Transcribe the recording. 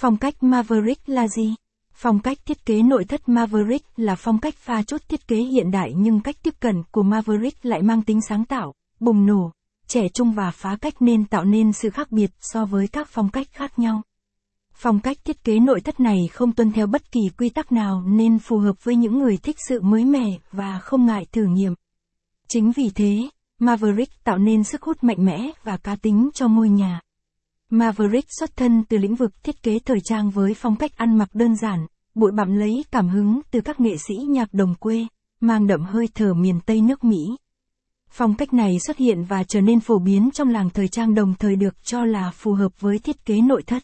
Phong cách Maverick là gì? Phong cách thiết kế nội thất Maverick là phong cách pha chốt thiết kế hiện đại nhưng cách tiếp cận của Maverick lại mang tính sáng tạo, bùng nổ, trẻ trung và phá cách nên tạo nên sự khác biệt so với các phong cách khác nhau. Phong cách thiết kế nội thất này không tuân theo bất kỳ quy tắc nào nên phù hợp với những người thích sự mới mẻ và không ngại thử nghiệm. Chính vì thế, Maverick tạo nên sức hút mạnh mẽ và cá tính cho ngôi nhà. Maverick xuất thân từ lĩnh vực thiết kế thời trang với phong cách ăn mặc đơn giản, bụi bặm lấy cảm hứng từ các nghệ sĩ nhạc đồng quê, mang đậm hơi thở miền Tây nước Mỹ. Phong cách này xuất hiện và trở nên phổ biến trong làng thời trang đồng thời được cho là phù hợp với thiết kế nội thất.